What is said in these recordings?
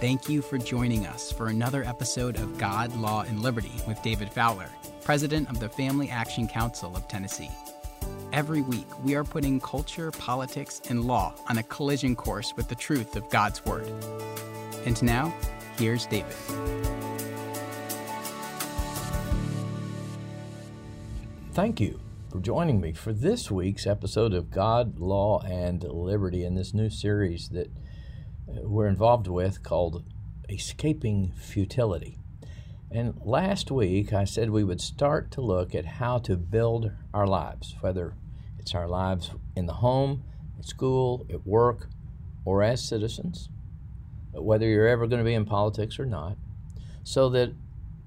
Thank you for joining us for another episode of God, Law, and Liberty with David Fowler, President of the Family Action Council of Tennessee. Every week, we are putting culture, politics, and law on a collision course with the truth of God's Word. And now, here's David. Thank you for joining me for this week's episode of God, Law, and Liberty in this new series that we're involved with called Escaping Futility. And last week I said we would start to look at how to build our lives, whether it's our lives in the home, at school, at work, or as citizens, whether you're ever going to be in politics or not, so that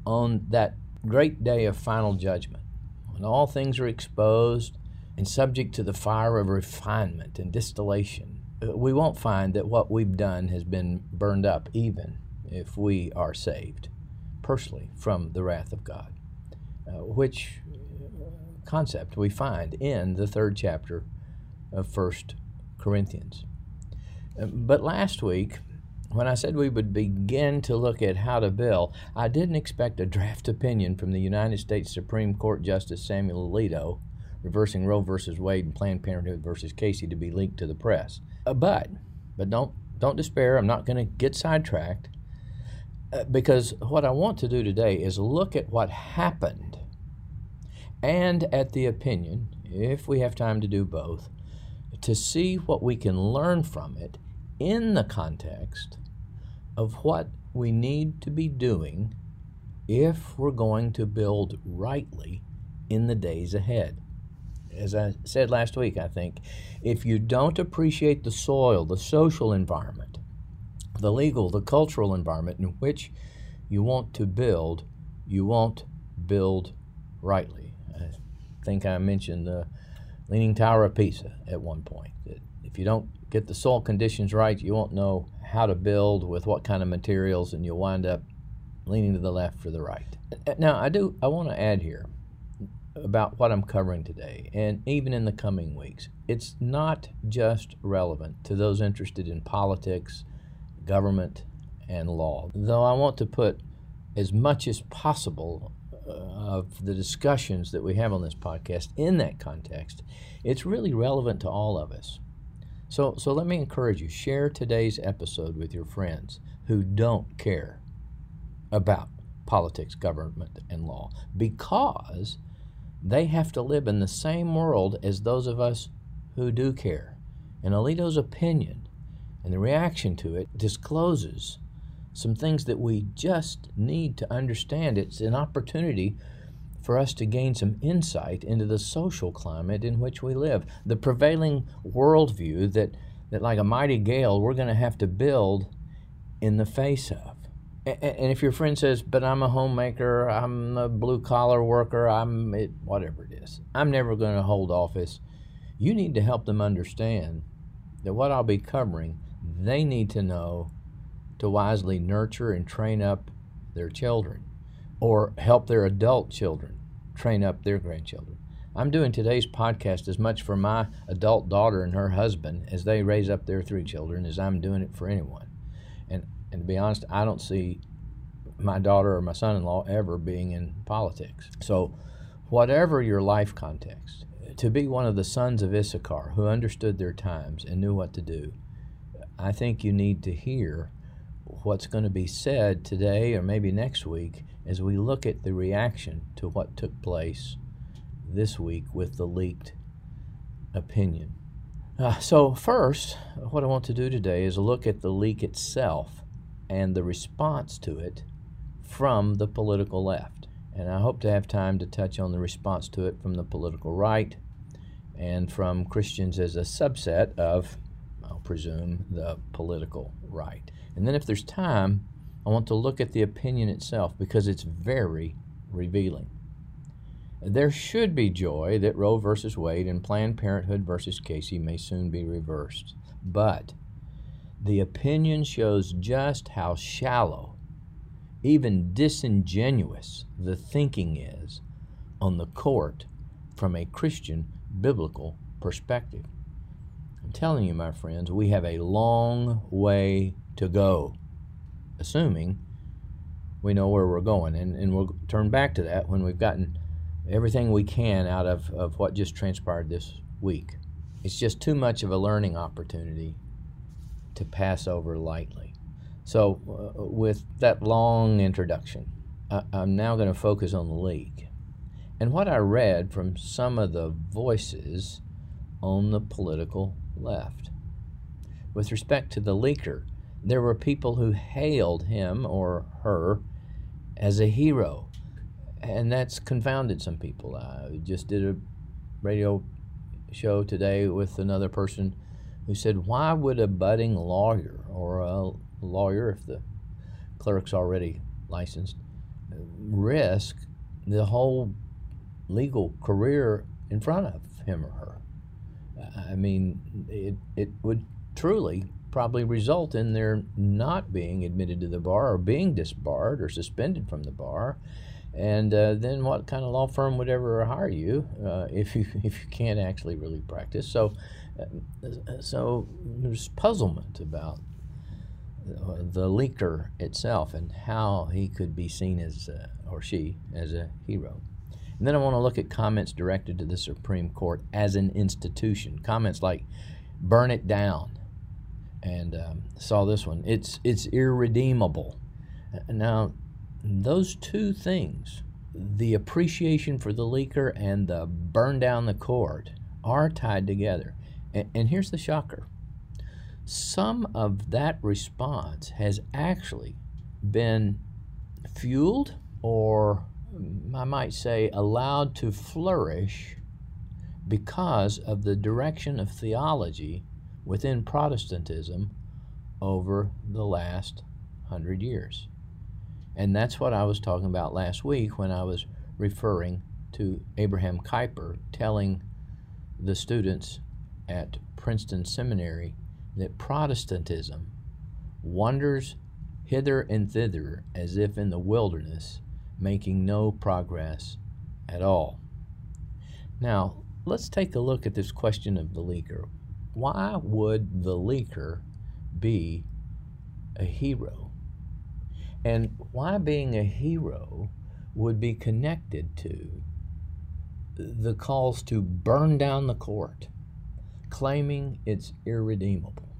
on that great day of final judgment, when all things are exposed and subject to the fire of refinement and distillation, we won't find that what we've done has been burned up, even if we are saved personally from the wrath of God, uh, which concept we find in the third chapter of First Corinthians. Uh, but last week, when I said we would begin to look at how to bill, I didn't expect a draft opinion from the United States Supreme Court Justice Samuel Alito reversing Roe versus Wade and Planned Parenthood versus Casey to be leaked to the press. Uh, but, but don't don't despair. I'm not going to get sidetracked uh, because what I want to do today is look at what happened and at the opinion, if we have time to do both, to see what we can learn from it in the context of what we need to be doing if we're going to build rightly in the days ahead as I said last week, I think, if you don't appreciate the soil, the social environment, the legal, the cultural environment in which you want to build, you won't build rightly. I think I mentioned the Leaning Tower of Pisa at one point. That if you don't get the soil conditions right, you won't know how to build with what kind of materials, and you'll wind up leaning to the left or the right. Now, I do. I want to add here about what I'm covering today and even in the coming weeks. It's not just relevant to those interested in politics, government, and law, though I want to put as much as possible uh, of the discussions that we have on this podcast in that context. It's really relevant to all of us. So, so let me encourage you share today's episode with your friends who don't care about politics, government, and law because they have to live in the same world as those of us who do care. And Alito's opinion and the reaction to it discloses some things that we just need to understand. It's an opportunity for us to gain some insight into the social climate in which we live, the prevailing worldview that, that like a mighty gale, we're going to have to build in the face of. And if your friend says, "But I'm a homemaker, I'm a blue collar worker, I'm it, whatever it is, I'm never going to hold office," you need to help them understand that what I'll be covering, they need to know to wisely nurture and train up their children, or help their adult children train up their grandchildren. I'm doing today's podcast as much for my adult daughter and her husband as they raise up their three children as I'm doing it for anyone. And to be honest, I don't see my daughter or my son in law ever being in politics. So, whatever your life context, to be one of the sons of Issachar who understood their times and knew what to do, I think you need to hear what's going to be said today or maybe next week as we look at the reaction to what took place this week with the leaked opinion. Uh, so, first, what I want to do today is look at the leak itself and the response to it from the political left. And I hope to have time to touch on the response to it from the political right and from Christians as a subset of, I'll presume, the political right. And then, if there's time, I want to look at the opinion itself because it's very revealing. There should be joy that Roe versus Wade and Planned Parenthood versus Casey may soon be reversed. But the opinion shows just how shallow, even disingenuous, the thinking is on the court from a Christian biblical perspective. I'm telling you, my friends, we have a long way to go assuming we know where we're going. And, and we'll turn back to that when we've gotten everything we can out of, of what just transpired this week. It's just too much of a learning opportunity to pass over lightly. So, uh, with that long introduction, I, I'm now going to focus on the leak. And what I read from some of the voices on the political left. With respect to the leaker, there were people who hailed him or her as a hero, and that's confounded some people. I just did a radio show today with another person who said, Why would a budding lawyer or a lawyer, if the clerk's already licensed, risk the whole legal career in front of him or her? I mean, it, it would truly probably result in their not being admitted to the bar or being disbarred or suspended from the bar. And uh, then, what kind of law firm would ever hire you uh, if you if you can't actually really practice? So, so there's puzzlement about uh, the leaker itself and how he could be seen as uh, or she as a hero. And then I want to look at comments directed to the Supreme Court as an institution. Comments like "burn it down," and um, saw this one. It's it's irredeemable. Now, those two things, the appreciation for the leaker and the burn down the court, are tied together. And, here's the shocker: some of that response has actually been fueled, or mm, I might say, allowed to flourish because of the direction of theology within Protestantism over the last hundred years. And that's what I was talking about last week when I was referring to Abraham Kuyper telling the students at Princeton Seminary that Protestantism wanders hither and thither as if in the wilderness, making no progress at all. Now, let's take a look at this question of the leaker why would the leaker be a hero? And why being a hero would be connected to the calls to burn down the court, claiming it's irredeemable?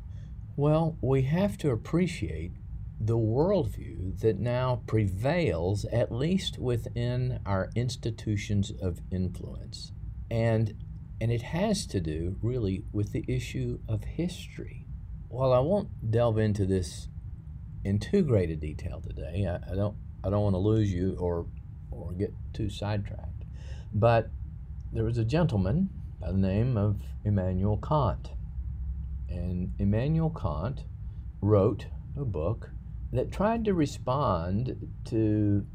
Well, we have to appreciate the worldview that now prevails, at least within our institutions of influence. And and it has to do really with the issue of history. While I won't delve into this in too great a detail today, I, I don't I don't want to lose you or or get too sidetracked. But there was a gentleman by the name of Immanuel Kant. And Immanuel Kant wrote a book that tried to respond to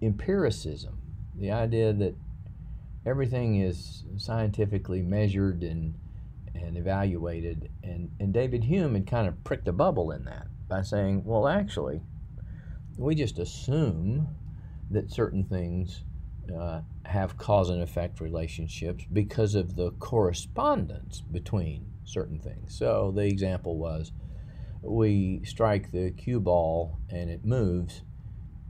empiricism, the idea that everything is scientifically measured and and evaluated. And, and David Hume had kind of pricked a bubble in that by saying, well, actually, we just assume that certain things uh, have cause and effect relationships because of the correspondence between certain things. So the example was we strike the cue ball and it moves,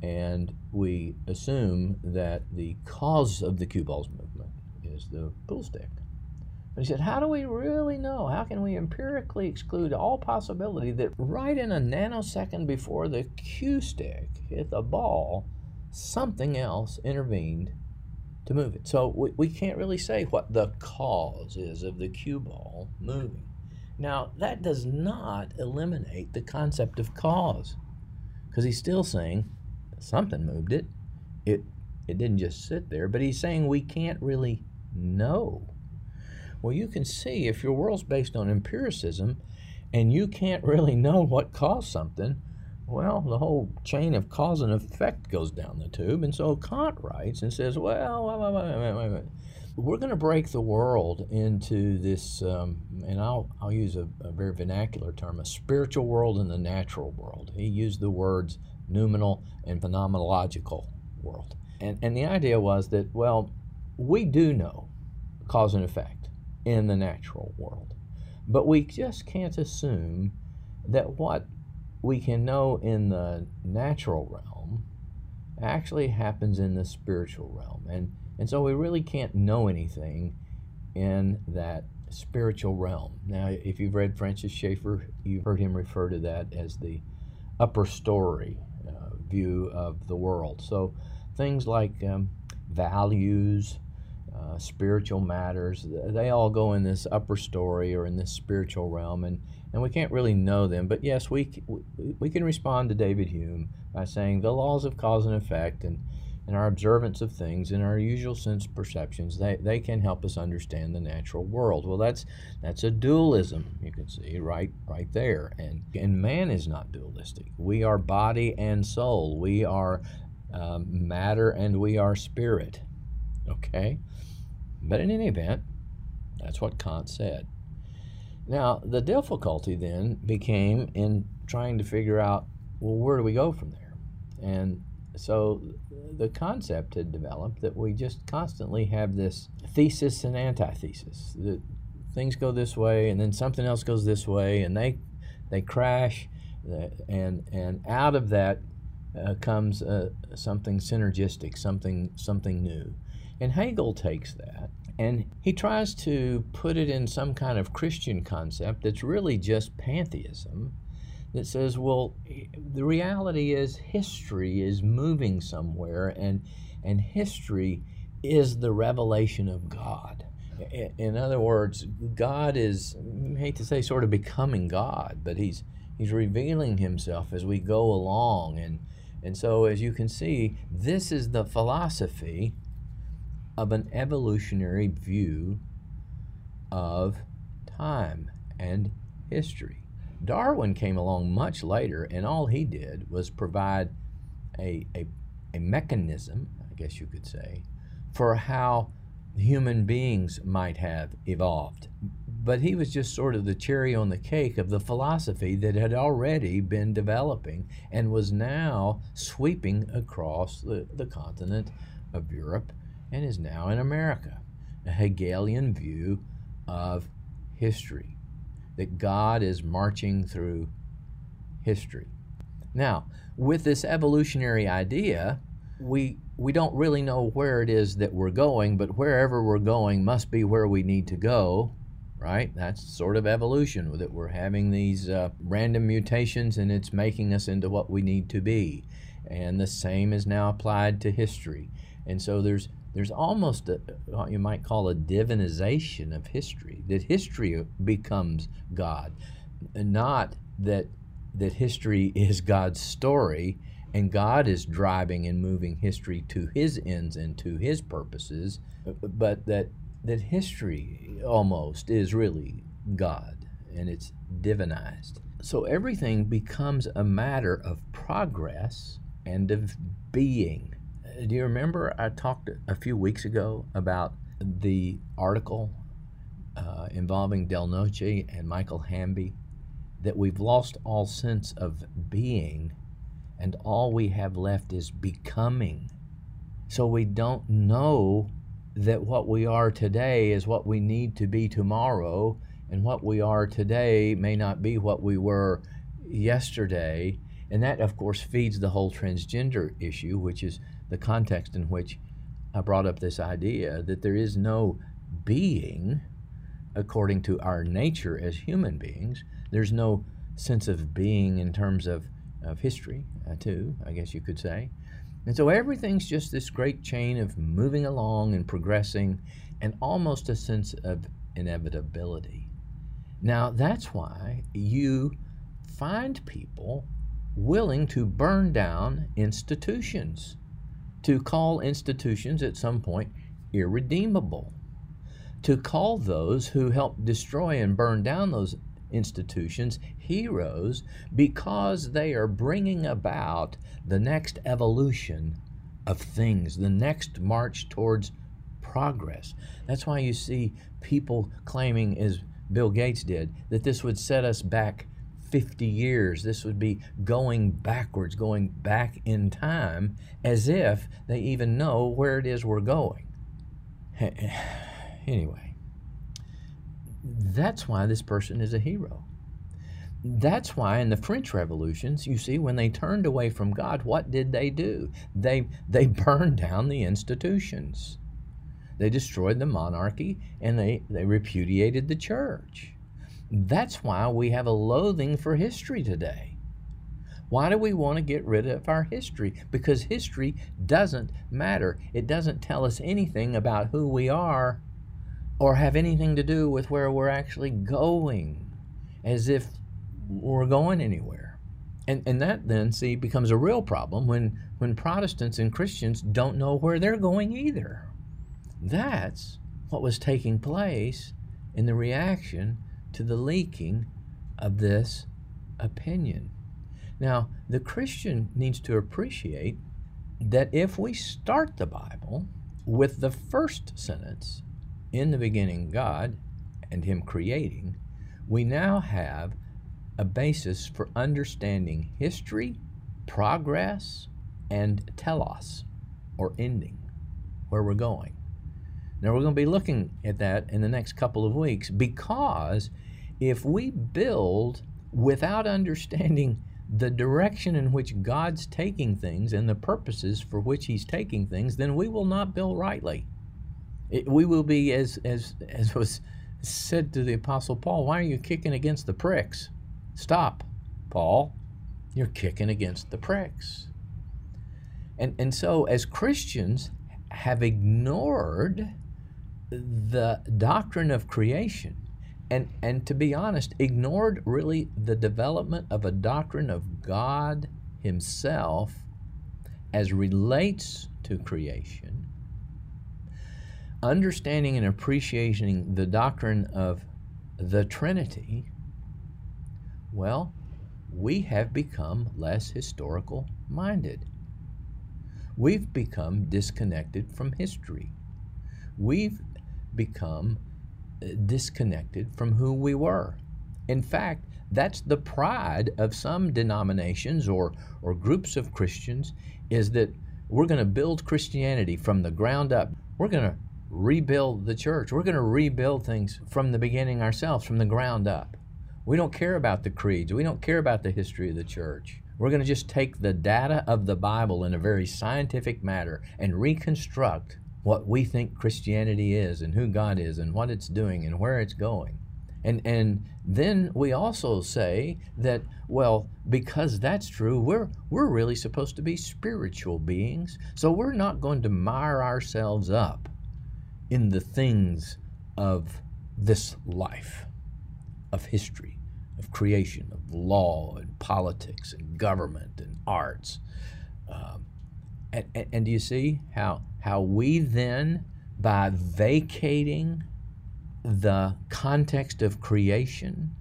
and we assume that the cause of the cue ball's movement is the pool stick. But he said, How do we really know? How can we empirically exclude all possibility that right in a nanosecond before the cue stick hit the ball, something else intervened to move it? So we, we can't really say what the cause is of the cue ball moving. Now, that does not eliminate the concept of cause, because he's still saying something moved it. It it didn't just sit there, but he's saying we can't really know. Well, you can see if your world's based on empiricism and you can't really know what caused something, well, the whole chain of cause and effect goes down the tube. And so Kant writes and says, well, wait, wait, wait, we're going to break the world into this, um, and I'll, I'll use a, a very vernacular term, a spiritual world and the natural world. He used the words noumenal, and phenomenological world. And, and the idea was that, well, we do know cause and effect in the natural world, but we just can't assume that what we can know in the natural realm actually happens in the spiritual realm. And, and so we really can't know anything in that spiritual realm. Now, if you've read Francis Schaeffer, you've heard him refer to that as the upper story uh, view of the world. So things like um, values, uh, spiritual matters, they all go in this upper story or in this spiritual realm, and, and we can't really know them. But yes, we, we can respond to David Hume by saying the laws of cause and effect and, and our observance of things and our usual sense perceptions, they, they can help us understand the natural world. Well, that's, that's a dualism, you can see right, right there. And, and man is not dualistic. We are body and soul. We are um, matter and we are spirit. Okay? But in any event, that's what Kant said. Now, the difficulty then became in trying to figure out well, where do we go from there? And so the concept had developed that we just constantly have this thesis and antithesis. That things go this way, and then something else goes this way, and they they crash, and and out of that uh, comes uh, something synergistic, something something new. And Hegel takes that and he tries to put it in some kind of Christian concept that's really just pantheism that says, well, the reality is history is moving somewhere and and history is the revelation of God. In other words, God is I hate to say sort of becoming God, but he's he's revealing himself as we go along and and so, as you can see, this is the philosophy of an evolutionary view of time and history. Darwin came along much later, and all he did was provide a, a, a mechanism, I guess you could say, for how human beings might have evolved but he was just sort of the cherry on the cake of the philosophy that had already been developing and was now sweeping across the, the continent of Europe and is now in America. A Hegelian view of history, that God is marching through history. Now, with this evolutionary idea, we we don't really know where it is that we're going, but wherever we're going must be where we need to go right? That's sort of evolution that we're having these uh, random mutations and it's making us into what we need to be. And the same is now applied to history. And so there's there's almost a, what you might call a divinization of history, that history becomes God, not that that history is God's story and God is driving and moving history to his ends and to his purposes, but that that history almost is really God and it's divinized. So everything becomes a matter of progress and of being. Do you remember I talked a few weeks ago about the article uh, involving Del Noce and Michael Hanby? That we've lost all sense of being and all we have left is becoming. So we don't know that what we are today is what we need to be tomorrow, and what we are today may not be what we were yesterday. And that, of course, feeds the whole transgender issue, which is the context in which I brought up this idea that there is no being according to our nature as human beings. There's no sense of being in terms of, of history, uh, too, I guess you could say. And so everything's just this great chain of moving along and progressing and almost a sense of inevitability. Now, that's why you find people willing to burn down institutions, to call institutions at some point irredeemable, to call those who help destroy and burn down those institutions heroes because they are bringing about the next evolution of things, the next march towards progress. That's why you see people claiming, as Bill Gates did, that this would set us back 50 years. This would be going backwards, going back in time, as if they even know where it is we're going. Anyway, that's why this person is a hero. That's why in the French revolutions, you see, when they turned away from God, what did they do? They, they burned down the institutions. They destroyed the monarchy and they, they repudiated the church. That's why we have a loathing for history today. Why do we want to get rid of our history? Because history doesn't matter. It doesn't tell us anything about who we are or have anything to do with where we're actually going, as if we're going anywhere. And, and that then, see, becomes a real problem when, when Protestants and Christians don't know where they're going either. That's what was taking place in the reaction to the leaking of this opinion. Now, the Christian needs to appreciate that if we start the Bible with the first sentence, in the beginning God and Him creating, we now have a basis for understanding history, progress, and telos, or ending, where we're going. Now, we're going to be looking at that in the next couple of weeks because if we build without understanding the direction in which God's taking things and the purposes for which He's taking things, then we will not build rightly. It, we will be, as, as, as was said to the Apostle Paul, why are you kicking against the pricks? Stop, Paul. You're kicking against the pricks. And, and so, as Christians have ignored the doctrine of creation, and and to be honest ignored really the development of a doctrine of God himself as relates to creation understanding and appreciating the doctrine of the trinity well we have become less historical minded. We've become disconnected from history. We've become disconnected from who we were. In fact, that's the pride of some denominations or, or groups of Christians is that we're going to build Christianity from the ground up. We're going to rebuild the church. We're going to rebuild things from the beginning ourselves, from the ground up. We don't care about the creeds. We don't care about the history of the church. We're going to just take the data of the Bible in a very scientific manner and reconstruct what we think Christianity is and who God is and what it's doing and where it's going. And, and then we also say that, well, because that's true, we're, we're really supposed to be spiritual beings. So we're not going to mire ourselves up in the things of this life, of history, of creation, of law and politics and government and arts. Um, and, and, and do you see how how we then, by vacating the context of creation,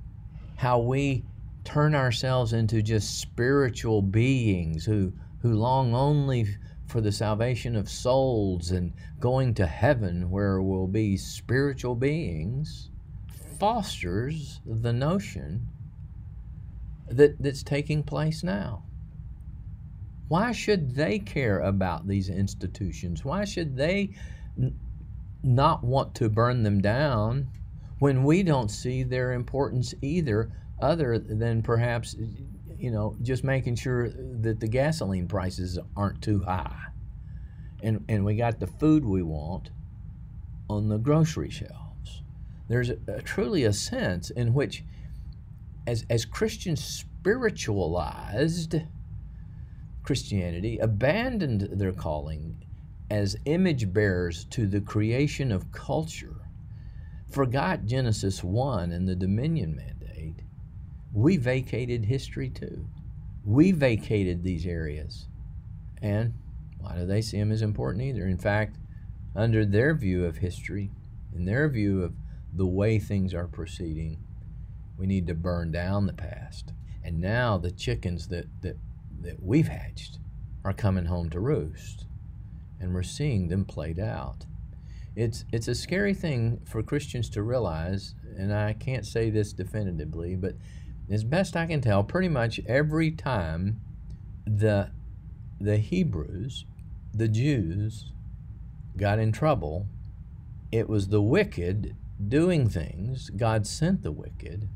how we turn ourselves into just spiritual beings who, who long only for the salvation of souls and going to heaven where we'll be spiritual beings, fosters the notion that, that's taking place now. Why should they care about these institutions? Why should they n- not want to burn them down when we don't see their importance either, other than perhaps, you know, just making sure that the gasoline prices aren't too high and, and we got the food we want on the grocery shelves? There's a, a, truly a sense in which, as, as Christians spiritualized, Christianity abandoned their calling as image bearers to the creation of culture, forgot Genesis 1 and the dominion mandate, we vacated history too. We vacated these areas. And why do they see them as important either? In fact, under their view of history, in their view of the way things are proceeding, we need to burn down the past. And now the chickens that, that that we've hatched are coming home to roost, and we're seeing them played out. It's it's a scary thing for Christians to realize, and I can't say this definitively, but as best I can tell, pretty much every time the the Hebrews, the Jews, got in trouble, it was the wicked doing things. God sent the wicked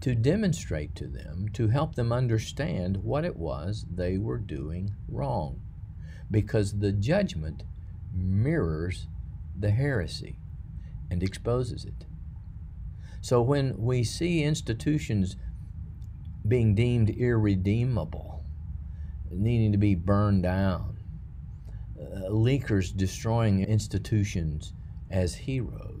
to demonstrate to them, to help them understand what it was they were doing wrong. Because the judgment mirrors the heresy and exposes it. So when we see institutions being deemed irredeemable, needing to be burned down, uh, leakers destroying institutions as heroes,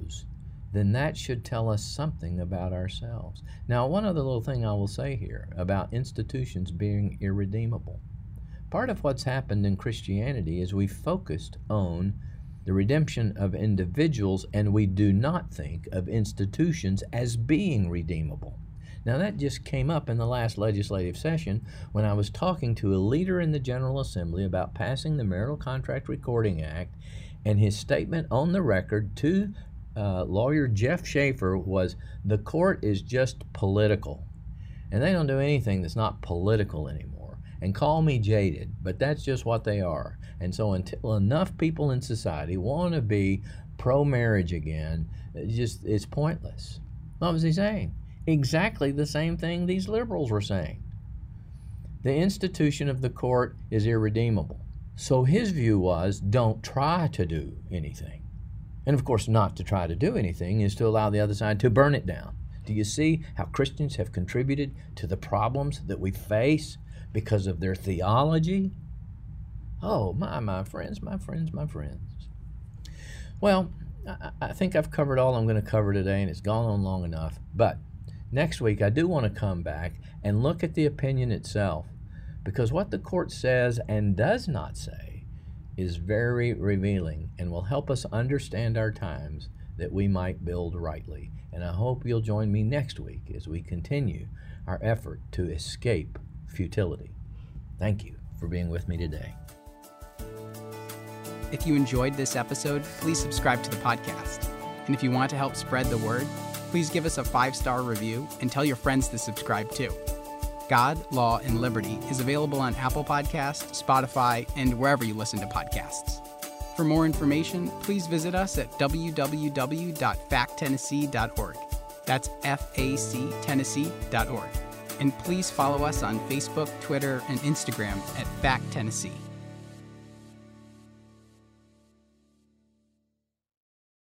then that should tell us something about ourselves. Now, one other little thing I will say here about institutions being irredeemable. Part of what's happened in Christianity is we focused on the redemption of individuals and we do not think of institutions as being redeemable. Now, that just came up in the last legislative session when I was talking to a leader in the General Assembly about passing the Marital Contract Recording Act, and his statement on the record to uh, lawyer Jeff Schaefer was the court is just political. And they don't do anything that's not political anymore. And call me jaded, but that's just what they are. And so until enough people in society want to be pro marriage again, it's just it's pointless. What was he saying? exactly the same thing these liberals were saying. The institution of the court is irredeemable. So his view was don't try to do anything. And of course, not to try to do anything is to allow the other side to burn it down. Do you see how Christians have contributed to the problems that we face because of their theology? Oh, my, my friends, my friends, my friends. Well, I, I think I've covered all I'm going to cover today, and it's gone on long enough. But Next week, I do want to come back and look at the opinion itself because what the court says and does not say is very revealing and will help us understand our times that we might build rightly. And I hope you'll join me next week as we continue our effort to escape futility. Thank you for being with me today. If you enjoyed this episode, please subscribe to the podcast. And if you want to help spread the word, please give us a five star review and tell your friends to subscribe too. God, Law, and Liberty is available on Apple Podcasts, Spotify, and wherever you listen to podcasts. For more information, please visit us at www.facttennessee.org. That's F A C Tennessee.org. And please follow us on Facebook, Twitter, and Instagram at Fact Tennessee.